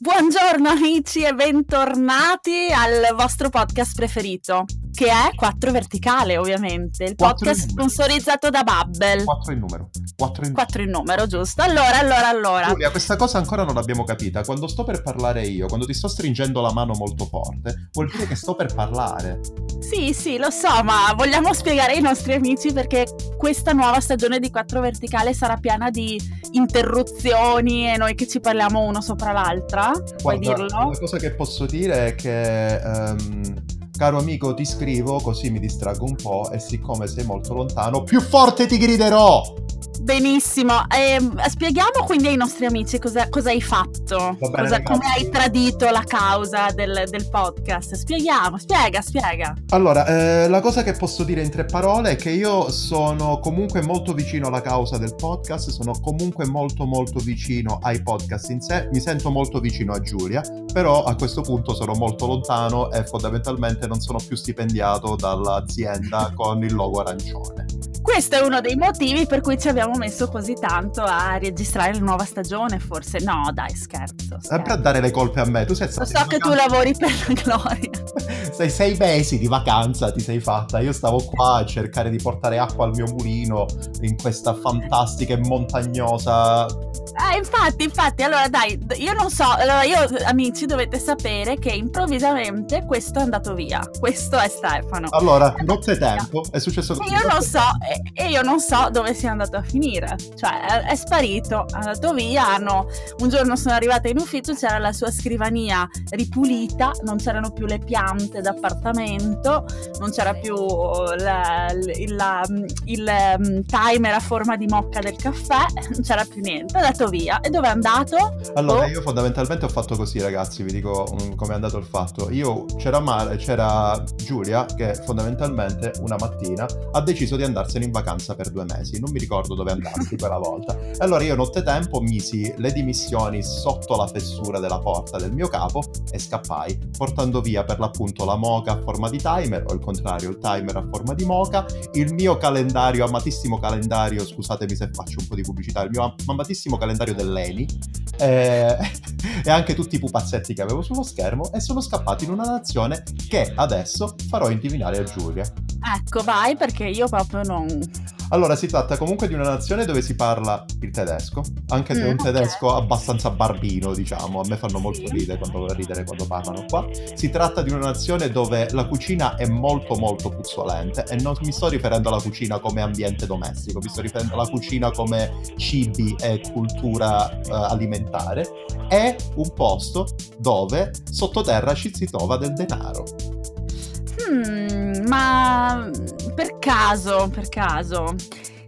Buongiorno amici e bentornati al vostro podcast preferito, che è 4 Verticale ovviamente, il podcast sponsorizzato da Bubble. 4 in numero. 4 in... 4 in numero, giusto. Allora, allora, allora. Giulia, questa cosa ancora non l'abbiamo capita. Quando sto per parlare io, quando ti sto stringendo la mano molto forte, vuol dire che sto per parlare. Sì, sì, lo so, ma vogliamo spiegare ai nostri amici perché questa nuova stagione di 4 Verticale sarà piena di interruzioni e noi che ci parliamo uno sopra l'altra. Puoi Guarda, dirlo? La cosa che posso dire è che, ehm, caro amico, ti scrivo così mi distraggo un po' e siccome sei molto lontano, più forte ti griderò! Benissimo, Ehm, spieghiamo quindi ai nostri amici cosa, cosa hai fatto, bene, Cosa- come hai tradito la causa del, del podcast. Spieghiamo, spiega, spiega. Allora, eh, la cosa che posso dire in tre parole è che io sono comunque molto vicino alla causa del podcast, sono comunque molto molto vicino ai podcast in sé, mi sento molto vicino a Giulia, però a questo punto sono molto lontano e fondamentalmente non sono più stipendiato dall'azienda con il logo arancione. Questo è uno dei motivi per cui ci abbiamo messo così tanto a registrare la nuova stagione, forse. No, dai, scherzo. Sempre a dare le colpe a me, tu sei Lo stato so che tu lavori per la gloria. Sei sei mesi di vacanza ti sei fatta. Io stavo qua a cercare di portare acqua al mio mulino in questa fantastica e montagnosa. Eh, infatti, infatti, allora dai, io non so, allora io, amici, dovete sapere che improvvisamente questo è andato via. Questo è Stefano. Allora, nottetempo è successo E io non so, e, e io non so dove sia andato a finire. Cioè, è, è sparito, è andato via. Hanno, un giorno sono arrivata in ufficio, c'era la sua scrivania ripulita, non c'erano più le piante d'appartamento, non c'era più la- il, la- il, um, timer a forma di mocca del caffè, non c'era più niente. È andato via. E dove è andato? Allora, Oh. io fondamentalmente ho fatto così, ragazzi, vi dico mm, come è andato il fatto. Io c'era Mara, c'era Giulia che fondamentalmente una mattina ha deciso di andarsene in vacanza per due mesi. Non mi ricordo dove andassi quella volta. E allora io nottetempo misi le dimissioni sotto la fessura della porta del mio capo e scappai, portando via per l'appunto la moca a forma di timer, o il contrario, il timer a forma di moca, il mio calendario, amatissimo calendario, scusatemi se faccio un po' di pubblicità, il mio amatissimo calendario dell'ENI, eh, e anche tutti i pupazzetti che avevo sullo schermo e sono scappato in una nazione che adesso farò indovinare a Giulia. Ecco, vai perché io proprio non. Allora, si tratta comunque di una nazione dove si parla il tedesco, anche se è Mm, un ok. tedesco abbastanza barbino, diciamo, a me fanno molto Sì. ridere quando, ridere quando parlano qua. Si tratta di una nazione dove la cucina è molto molto puzzolente e non mi sto riferendo alla cucina come ambiente domestico, mi sto riferendo alla cucina come cibi e cultura eh, alimentare. È un posto dove sottoterra ci si trova del denaro. Hmm, ma per caso, per caso,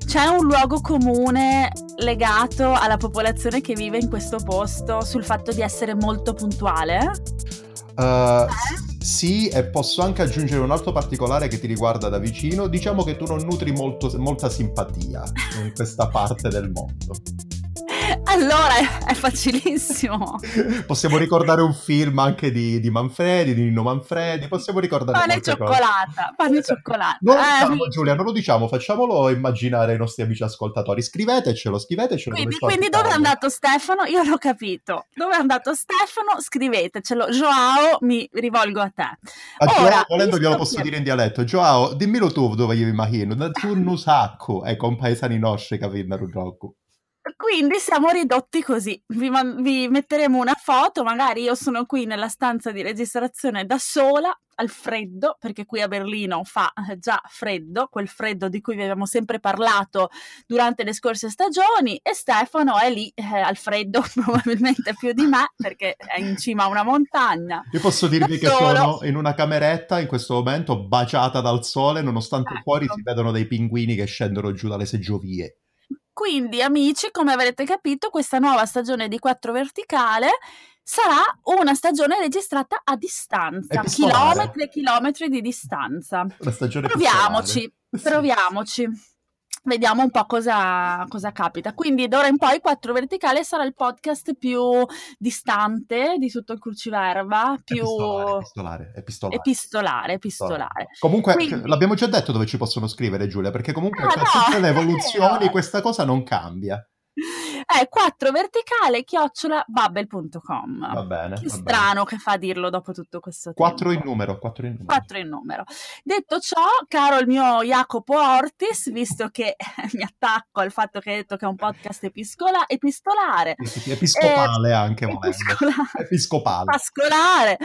c'è un luogo comune legato alla popolazione che vive in questo posto sul fatto di essere molto puntuale? Uh, sì, e posso anche aggiungere un altro particolare che ti riguarda da vicino. Diciamo che tu non nutri molto- molta simpatia in questa parte del mondo. Allora è, facilissimo. Possiamo ricordare un film anche di, di Manfredi, di Nino Manfredi. Possiamo ricordare Pane e cioccolata, pane e cioccolata. Non lo Eh, diciamo, Giulia, non lo diciamo, facciamolo immaginare ai nostri amici ascoltatori. Scrivetecelo, scrivetecelo. Quindi, quindi dove è andato Stefano? Io l'ho capito. Dove è andato Stefano? Scrivetecelo. Joao, mi rivolgo a te. A Joao, Ora, volendo io glielo posso dire in dialetto. Joao, dimmelo tu dove io immagino. Da tu un sacco. Ecco, un paesani nostri che vengono gioco. Quindi siamo ridotti così. Vi, man- vi metteremo una foto, magari io sono qui nella stanza di registrazione da sola, al freddo, perché qui a Berlino fa eh, già freddo, quel freddo di cui vi abbiamo sempre parlato durante le scorse stagioni, e Stefano è lì eh, al freddo probabilmente più di me, perché è in cima a una montagna. Io posso dirvi Da che solo. sono in una cameretta in questo momento baciata dal sole, nonostante Ecco. fuori si vedono dei pinguini che scendono giù dalle seggiovie. Quindi, amici, come avrete capito, questa nuova stagione di 4 Verticale sarà una stagione registrata a distanza, chilometri e chilometri di distanza. Proviamoci, proviamoci. Vediamo un po' cosa, cosa capita. Quindi d'ora in poi 4 Verticale sarà il podcast più distante di tutto il cruciverba, più Epistolare, epistolare, epistolare. epistolare, epistolare. Comunque, Quindi- cioè, l'abbiamo già detto dove ci possono scrivere, Giulia, perché comunque Ah, per no, tutte le evoluzioni vero. questa cosa non cambia. È 4 verticale chiocciola bubble.com. Va bene. Che va strano che fa dirlo dopo tutto questo tempo. 4 in numero, 4 in numero. 4 in numero. Detto ciò, caro il mio Jacopo Ortis, visto che mi attacco al fatto che hai detto che è un podcast episcola- epistolare, Episcopale anche, volendo. episcolare, Episcopale. pascolare,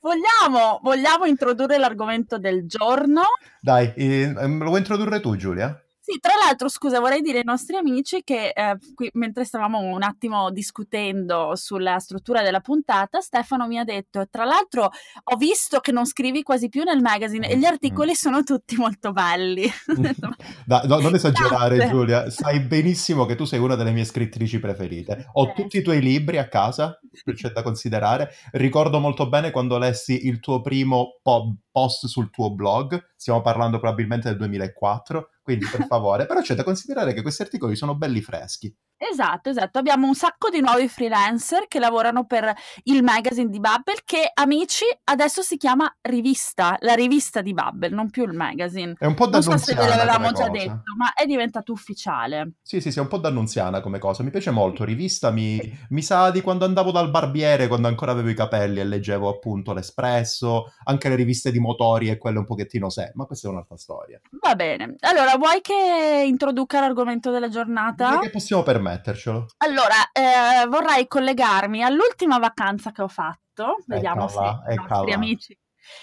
vogliamo, vogliamo introdurre l'argomento del giorno? Dai, eh, lo vuoi introdurre tu, Giulia? Sì, tra l'altro, scusa, vorrei dire ai nostri amici che eh, qui, mentre stavamo un attimo discutendo sulla struttura della puntata, Stefano mi ha detto, tra l'altro ho visto che non scrivi quasi più nel magazine e gli articoli sono tutti molto belli. Ho detto, "Ma Dai, no, non esagerare, Grazie. Giulia. Sai benissimo che tu sei una delle mie scrittrici preferite. Ho Eh. tutti i tuoi libri a casa, c'è da considerare. Ricordo molto bene quando lessi il tuo primo po- post sul tuo blog. Stiamo parlando probabilmente del 2004, quindi per favore. Però c'è da considerare che questi articoli sono belli freschi. Esatto, esatto. Abbiamo un sacco di nuovi freelancer che lavorano per il magazine di Bubble che, amici, adesso si chiama rivista, la rivista di Bubble, non più il magazine. È un po' Non so se ve d'annunziana l'avevamo già cosa. detto, ma è diventato ufficiale. Sì, sì, sì, è un po' d'annunziana come cosa. Mi piace molto. Rivista mi, mi sa di quando andavo dal barbiere, quando ancora avevo i capelli e leggevo appunto l'Espresso, anche le riviste di motori e quelle un pochettino sé, ma questa è un'altra storia. Va bene. Allora, vuoi che introduca l'argomento della giornata? Direi che possiamo permettercelo. Allora, eh, vorrei collegarmi all'ultima vacanza che ho fatto. Vediamo Eccola, se i nostri amici,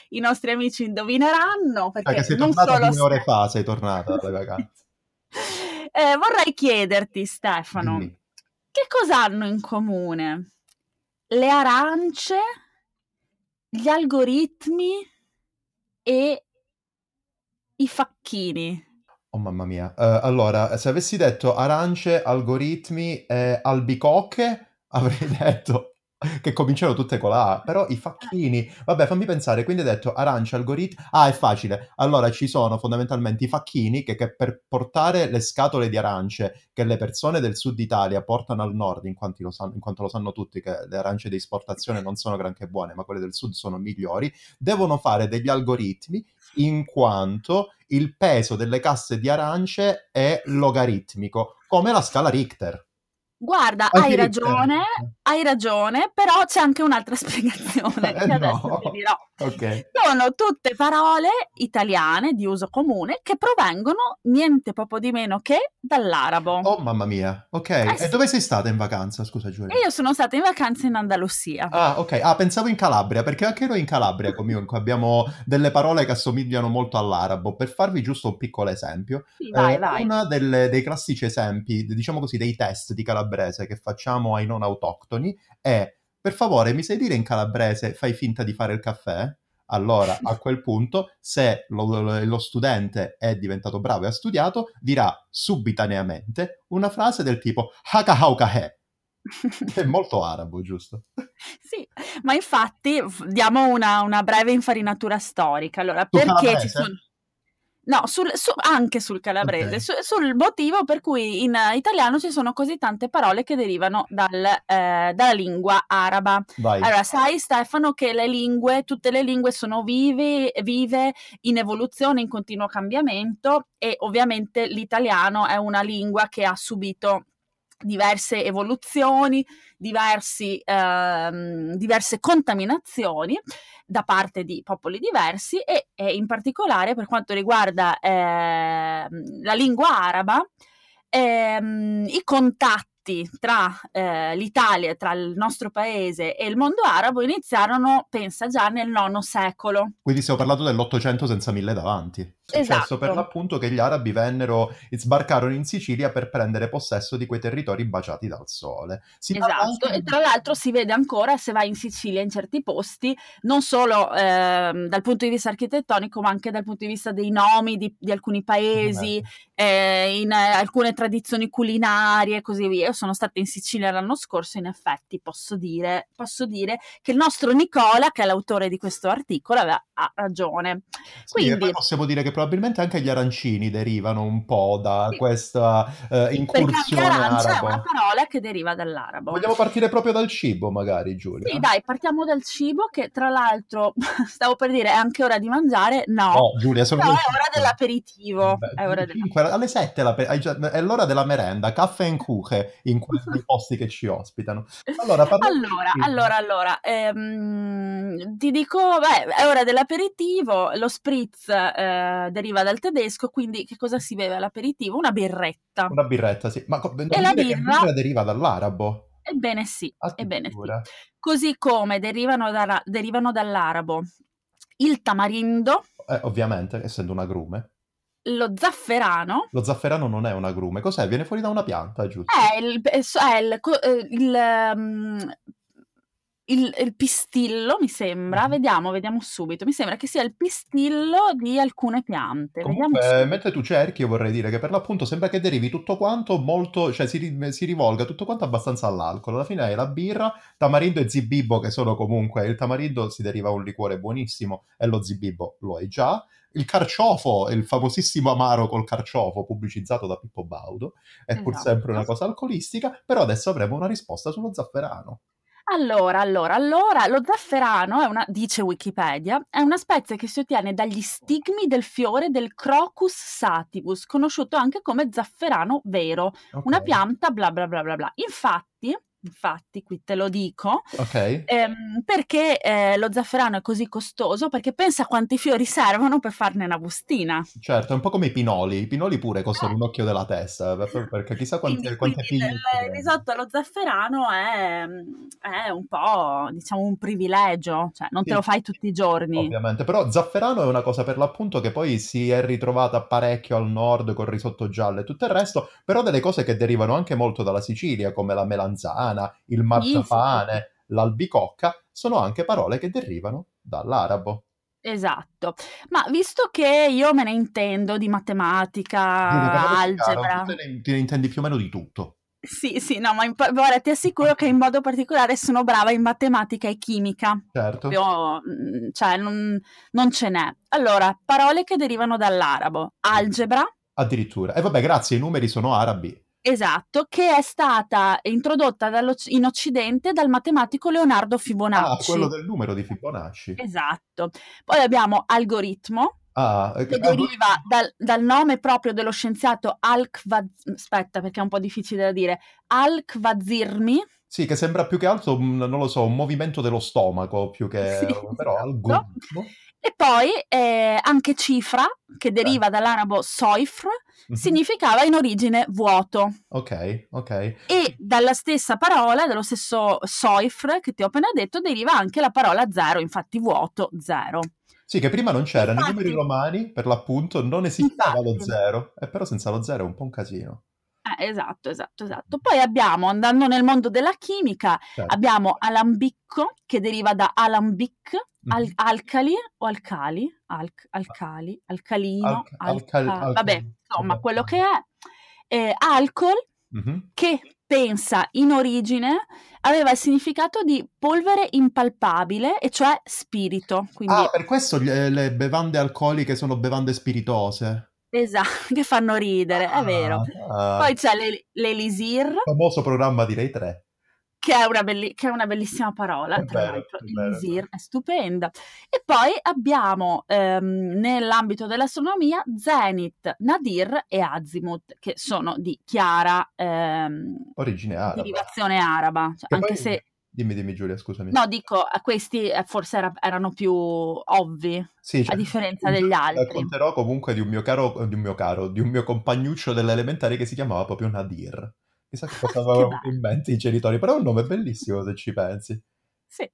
i nostri amici indovineranno. Perché che sei non tornata solo due ore fa, sei tornata dalle vacanze. Eh, vorrei chiederti, Stefano, Dimmi. che cosa hanno in comune le arance, gli algoritmi e i facchini? Oh mamma mia. Eh, allora, se avessi detto arance, algoritmi e albicocche, avrei detto che cominciano tutte con la A, però i facchini, vabbè, fammi pensare, quindi hai detto arance, algoritmi, ah, è facile. Allora, ci sono fondamentalmente i facchini che, che per portare le scatole di arance che le persone del sud Italia portano al nord, in, lo sanno, in quanto lo sanno tutti che le arance di esportazione non sono granché buone, ma quelle del sud sono migliori, devono fare degli algoritmi in quanto il peso delle casse di arance è logaritmico, come la scala Richter. Guarda, Anche hai ragione, hai ragione, però c'è anche un'altra spiegazione Eh, che adesso no. ti dirò. Ok. Sono tutte parole italiane di uso comune che provengono niente poco di meno che dall'arabo. Oh mamma mia. Ok. Eh E sì. dove sei stata in vacanza? Scusa Giulia. Io sono stata in vacanza in Andalusia. Ah, ok. Ah, pensavo in Calabria, perché anche noi in Calabria comunque abbiamo delle parole che assomigliano molto all'arabo. Per farvi giusto un piccolo esempio, Sì, vai, Eh, vai. Uno dei classici esempi, diciamo così, dei test di calabrese che facciamo ai non autoctoni è, per favore, mi sai dire in calabrese fai finta di fare il caffè? Allora, a quel punto, se lo, lo- lo studente è diventato bravo e ha studiato, dirà subitaneamente una frase del tipo Haka haukahe, che è molto arabo, giusto? Sì, ma infatti diamo una, una breve infarinatura storica. Allora, perché ci sono... No, sul- su- anche sul calabrese, Ok. su- sul motivo per cui in eh, italiano ci sono così tante parole che derivano dal, eh, dalla lingua araba. Vai. Allora, sai Stefano che le lingue, tutte le lingue sono vive, vive in evoluzione, in continuo cambiamento e ovviamente l'italiano è una lingua che ha subito diverse evoluzioni, diversi, ehm, diverse contaminazioni da parte di popoli diversi e, e in particolare per quanto riguarda ehm, la lingua araba, ehm, i contatti tra eh, l'Italia, tra il nostro paese e il mondo arabo iniziarono, pensa già, nel IX secolo. Quindi stiamo parlando dell'Ottocento senza mille davanti. Successo Esatto. per l'appunto che gli arabi vennero, sbarcarono in Sicilia per prendere possesso di quei territori baciati dal sole. Si Esatto, anche e tra l'altro si vede ancora se vai in Sicilia in certi posti, non solo ehm, dal punto di vista architettonico, ma anche dal punto di vista dei nomi di, di alcuni paesi, eh, in eh, alcune tradizioni culinarie e così via. Io sono stata in Sicilia l'anno scorso, in effetti posso dire, posso dire che il nostro Nicola, che è l'autore di questo articolo, aveva ha ragione. Sì, e Quindi, poi possiamo dire che probabilmente anche gli arancini derivano un po' da Sì. questa eh, Perché incursione arancia è una parola che deriva dall'arabo. Vogliamo partire proprio dal cibo, magari, Sì, Giulia? dai, partiamo dal cibo che tra l'altro stavo per dire è anche ora di mangiare. No, No, Giulia, sono no, è ora dell'aperitivo. Beh, È ora alle della- cinque, alle 7 la pe- hai già- è l'ora della merenda, caffè in cuche in quei posti che ci ospitano. Allora, Allora, allora, allora, ehm, ti dico, beh, è ora dell'aperitivo, lo spritz eh, deriva dal tedesco, quindi che cosa si beve all'aperitivo? Una birretta. Una birretta, sì. Ma co- non E la birra? birra deriva dall'arabo. Ebbene sì, ebbene sì. Così come derivano, dalla- derivano dall'arabo il tamarindo, Eh, ovviamente, essendo un agrume. lo zafferano, Lo zafferano non è un agrume. Cos'è? Viene fuori da una pianta, giusto? è il, è il, eh, il, ehm, il- il pistillo, mi sembra, Mhm. vediamo, vediamo subito, mi sembra che sia il pistillo di alcune piante, Comunque, mentre tu cerchi, io vorrei dire che per l'appunto sembra che derivi tutto quanto molto, cioè si, si rivolga tutto quanto abbastanza all'alcol. Alla fine hai la birra, tamarindo e zibibbo, che sono comunque il tamarindo si deriva un liquore buonissimo e lo zibibbo lo hai già. Il carciofo, il famosissimo amaro col carciofo, pubblicizzato da Pippo Baudo, è pur Esatto. sempre una cosa alcolistica, però adesso avremo una risposta sullo zafferano. Allora, allora, allora, lo zafferano è una, dice Wikipedia, è una spezia che si ottiene dagli stigmi del fiore del Crocus sativus, conosciuto anche come zafferano vero, Ok. una pianta bla bla bla bla bla. Infatti, infatti, qui te lo dico, Ok. ehm, perché eh, lo zafferano è così costoso? Perché pensa quanti fiori servono per farne una bustina. Certo, è un po' come i pinoli. I pinoli pure costano Eh. un occhio della testa, per- perché chissà quante, Quindi, quante quindi figlie il, risotto allo zafferano è, è un po', diciamo, un privilegio, cioè non te Sì. lo fai tutti i giorni. Ovviamente, però zafferano è una cosa per l'appunto che poi si è ritrovata parecchio al nord col risotto giallo e tutto il resto, però delle cose che derivano anche molto dalla Sicilia, come la melanzana, il Sì, sì, marzapane, l'albicocca, sono anche parole che derivano dall'arabo. Esatto, ma visto che io me ne intendo di matematica, chiaro, algebra, te ne, te ne intendi più o meno di tutto. sì, sì, no, ma in guarda, ti assicuro che in modo particolare sono brava in matematica e chimica, Certo. proprio, mm, cioè non, non ce n'è. Allora, parole che derivano dall'arabo, algebra, Addirittura. E vabbè, grazie, i numeri sono arabi. Esatto, che è stata introdotta in Occidente dal matematico Leonardo Ah, Fibonacci. quello del numero di Fibonacci. Esatto. Poi abbiamo algoritmo, Ah, eh, che ah, deriva dal, dal nome proprio dello scienziato Al-Khwarizmi, aspetta perché è un po' difficile da dire, Al-Khwarizmi, Sì, che sembra più che altro, un- non lo so, un movimento dello stomaco più che... Sì, però esatto. algoritmo. E poi eh, anche cifra, che deriva dall'arabo soifr, Mhm. significava in origine vuoto. Ok, ok. E dalla stessa parola, dallo stesso soifr che ti ho appena detto, deriva anche la parola zero, infatti vuoto, zero. Sì, che prima non c'era, nei Infatti- numeri romani, per l'appunto, non esisteva lo Infatti. zero, e però senza lo zero è un po' un casino. Eh, esatto, esatto, esatto. Poi abbiamo, andando nel mondo della chimica, Certo. abbiamo alambicco, che deriva da alambic, al- Mhm. alcali o alcali, Alc- alcali, alcalino, Alc- alcal- alca- alcal- vabbè, insomma, quello che è. Eh, alcol, Mhm. che pensa in origine aveva il significato di polvere impalpabile, e cioè spirito. Quindi, Ah, per questo gli- eh, le bevande alcoliche sono bevande spiritose. Esatto, che fanno ridere, è vero. Ah, Poi c'è l'e- l'elisir, famoso programma di Rai 3. che è una, belli- che è una bellissima parola, È tra vero, l'altro, è vero. è stupenda. E poi abbiamo ehm, nell'ambito dell'astronomia Zenith, Nadir e Azimuth, che sono di chiara ehm, Origine araba. derivazione araba, cioè, Che anche poi- se, Dimmi, dimmi Giulia, scusami. no, dico, questi eh, forse era- erano più ovvi, Sì, cioè, a differenza degli altri. racconterò comunque di un mio caro, di un mio caro, di un mio compagnuccio delle elementari che si chiamava proprio Nadir. Chissà che cosa Che avevano in mente i genitori, però è un nome bellissimo se ci pensi. Sì.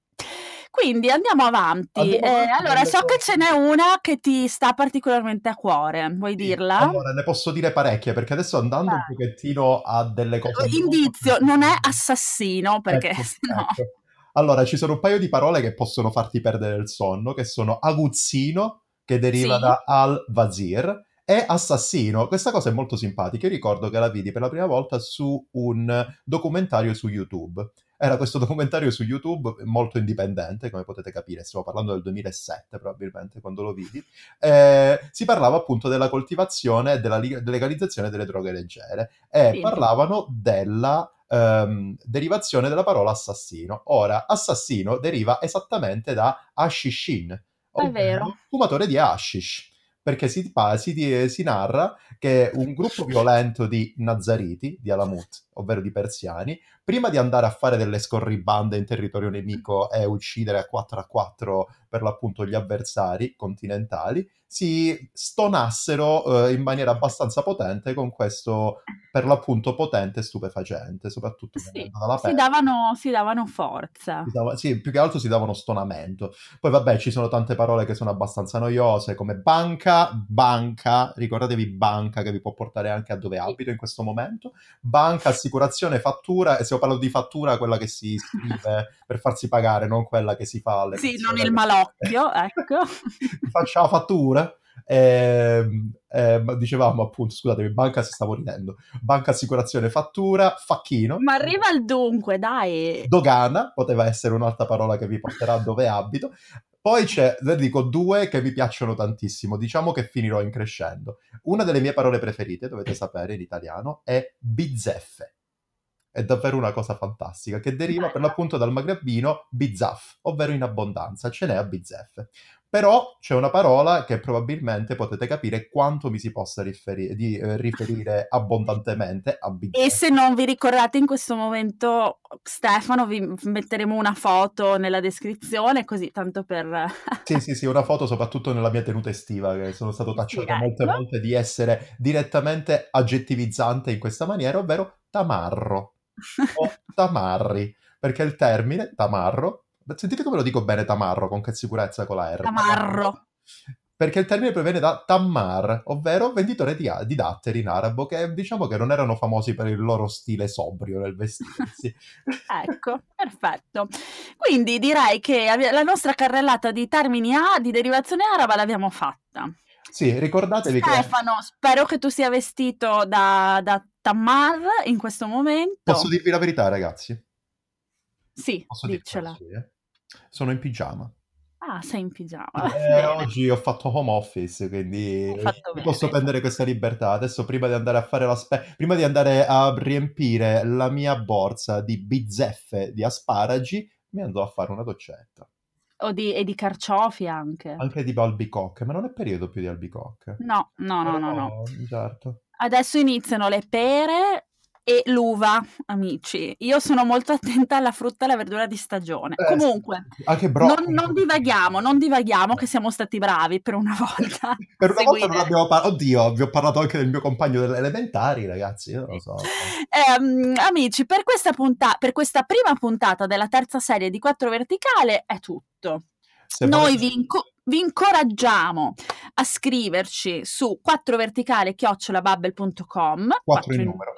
Quindi andiamo avanti. Eh, allora, so che ce n'è una che ti sta particolarmente a cuore. Vuoi dirla? Allora, ne posso dire parecchie, perché adesso andando un Vai. pochettino a delle cose... Indizio, non è assassino perché Ecco, sennò... ecco. Allora, ci sono un paio di parole che possono farti perdere il sonno, che sono aguzzino, che deriva Sì. da al-wazir, e assassino. Questa cosa è molto simpatica. Io ricordo che la vidi per la prima volta su un documentario su YouTube. Era questo documentario su YouTube molto indipendente, come potete capire, stiamo parlando del 2007 probabilmente quando lo vidi. Eh, si parlava appunto della coltivazione e della legalizzazione delle droghe leggere e sì. parlavano della ehm, derivazione della parola assassino. Ora, assassino deriva esattamente da hashishin, ovvero fumatore di hashish perché si, si, si, narra che un gruppo violento di Nazariti, di Alamut, ovvero di persiani, prima di andare a fare delle scorribande in territorio nemico e uccidere a 4 a 4 per l'appunto gli avversari continentali, si stonassero eh, in maniera abbastanza potente con questo per l'appunto potente e stupefacente, soprattutto sì, dalla si davano, si davano forza. Si dava, sì, più che altro si davano stonamento. Poi vabbè, ci sono tante parole che sono abbastanza noiose, come banca, banca, ricordatevi banca che vi può portare anche a dove abito in questo momento, banca, assicurazione, fattura, e stiamo parlando di fattura, quella che si scrive per farsi pagare, non quella che si fa alle Sì, non il malocchio, ecco. Faccia la fattura. Eh, eh, dicevamo appunto, scusatemi, banca si stavo ridendo, banca assicurazione fattura, facchino. Ma arriva al dunque, dai. Dogana, poteva essere un'altra parola che vi porterà dove abito. Poi c'è, ve dico due che mi piacciono tantissimo, diciamo che finirò in crescendo. Una delle mie parole preferite, dovete sapere in italiano, è bizzeffe. È davvero una cosa fantastica, che deriva per l'appunto dal magrebino bizzaf, ovvero in abbondanza, ce n'è a bizzeffe. Però c'è una parola che probabilmente potete capire quanto mi si possa riferi- di, eh, riferire abbondantemente a Big E se non vi ricordate in questo momento, Stefano, vi metteremo una foto nella descrizione, così tanto per... sì, sì, sì, una foto soprattutto nella mia tenuta estiva, che sono stato tacciato sì, ecco. molte volte di essere direttamente aggettivizzante in questa maniera, ovvero tamarro o tamarri, perché il termine tamarro Sentite come lo dico bene tamarro, con che sicurezza con la R. Tamarro. Perché il termine proviene da tammar, ovvero venditore di, di datteri in arabo, che diciamo che non erano famosi per il loro stile sobrio nel vestirsi. ecco, perfetto. Quindi direi che la nostra carrellata di termini A di derivazione araba l'abbiamo fatta. Sì, ricordatevi Stefano, che... Stefano, spero che tu sia vestito da, da Tammar in questo momento. Posso dirvi la verità, ragazzi? Sì, Posso diccela. Sì, eh? Sono in pigiama. Ah, sei in pigiama. Eh, oggi ho fatto home office, quindi posso prendere questa libertà. Adesso, prima di andare a fare la spe- prima di andare a riempire la mia borsa di bizzeffe di asparagi, mi andò a fare una doccetta. O di, e di carciofi anche. Anche di albicocche, ma non è periodo più di albicocche. No, no, no, no, no. Certo. Adesso iniziano le pere, e l'uva, amici. Io sono molto attenta alla frutta e alla verdura di stagione. Eh, Comunque, anche non, non, divaghiamo, non divaghiamo che siamo stati bravi per una volta. per una volta non abbiamo parlato, oddio, vi ho parlato anche del mio compagno delle elementari, ragazzi, io non lo so. Eh, amici, per questa, punta- per questa prima puntata della terza serie di Quattro Verticale è tutto. Se Noi vi, inco- vi, incoraggiamo a scriverci su 4verticale-bubble.com 4 in numero.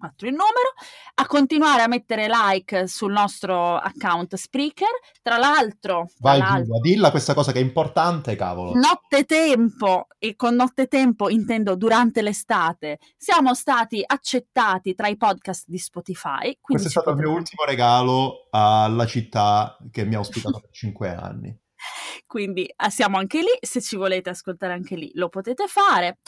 Numero 4 il numero, a continuare a mettere like sul nostro account Spreaker. Tra l'altro, tra vai l'altro, dilla questa cosa che è importante, cavolo. Notte tempo, e con notte tempo intendo durante l'estate, siamo stati accettati tra i podcast di Spotify. Questo è stato il mio ultimo regalo alla città che mi ha ospitato per 5 anni. Quindi ah, siamo anche lì, se ci volete ascoltare anche lì lo potete fare.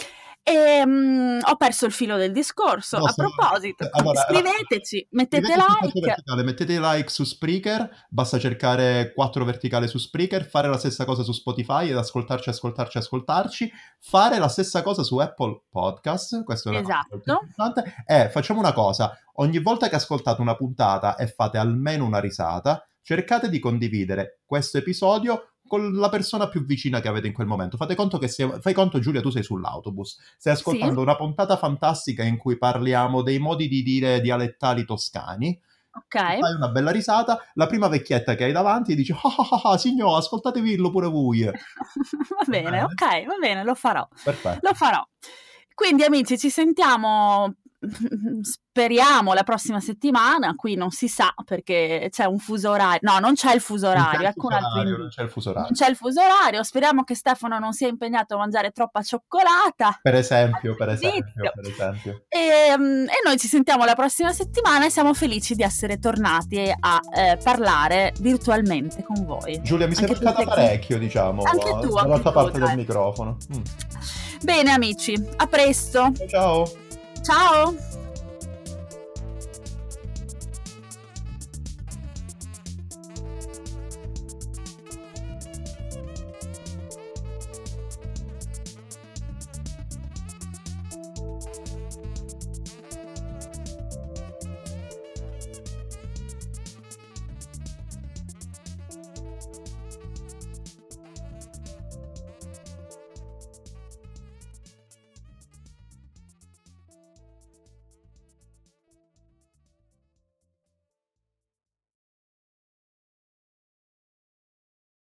E, um, ho perso il filo del discorso. No, a proposito, allora, iscriveteci, mettete like. Mettete like su Spreaker, basta cercare 4 verticale su Spreaker, fare la stessa cosa su Spotify ed ascoltarci, ascoltarci, ascoltarci, fare la stessa cosa su Apple Podcast, questo è una esatto. cosa importante. E facciamo una cosa, ogni volta che ascoltate una puntata e fate almeno una risata, cercate di condividere questo episodio con la persona più vicina che avete in quel momento. Fate conto che sia, fai conto Giulia, tu sei sull'autobus, stai ascoltando sì. una puntata fantastica in cui parliamo dei modi di dire dialettali toscani. Ok. Fai una bella risata, la prima vecchietta che hai davanti dice ah ah ah, ah signor, ascoltatevi pure voi. va bene, ok, va bene, lo farò. Perfetto. Lo farò. Quindi amici, ci sentiamo speriamo la prossima settimana, qui non si sa perché c'è un fuso orario, no non c'è il fuso orario, ecco un altro orario, non c'è il fuso orario. Non c'è il fuso orario, speriamo che Stefano non sia impegnato a mangiare troppa cioccolata. Per esempio, per esempio, per esempio. E, mm, e, noi ci sentiamo la prossima settimana e siamo felici di essere tornati a eh, parlare virtualmente con voi. Giulia, mi sei bloccata parecchio, diciamo, anche tu, dall'altra parte tu, del microfono. Mm. Bene amici, a presto. Ciao. Ciao.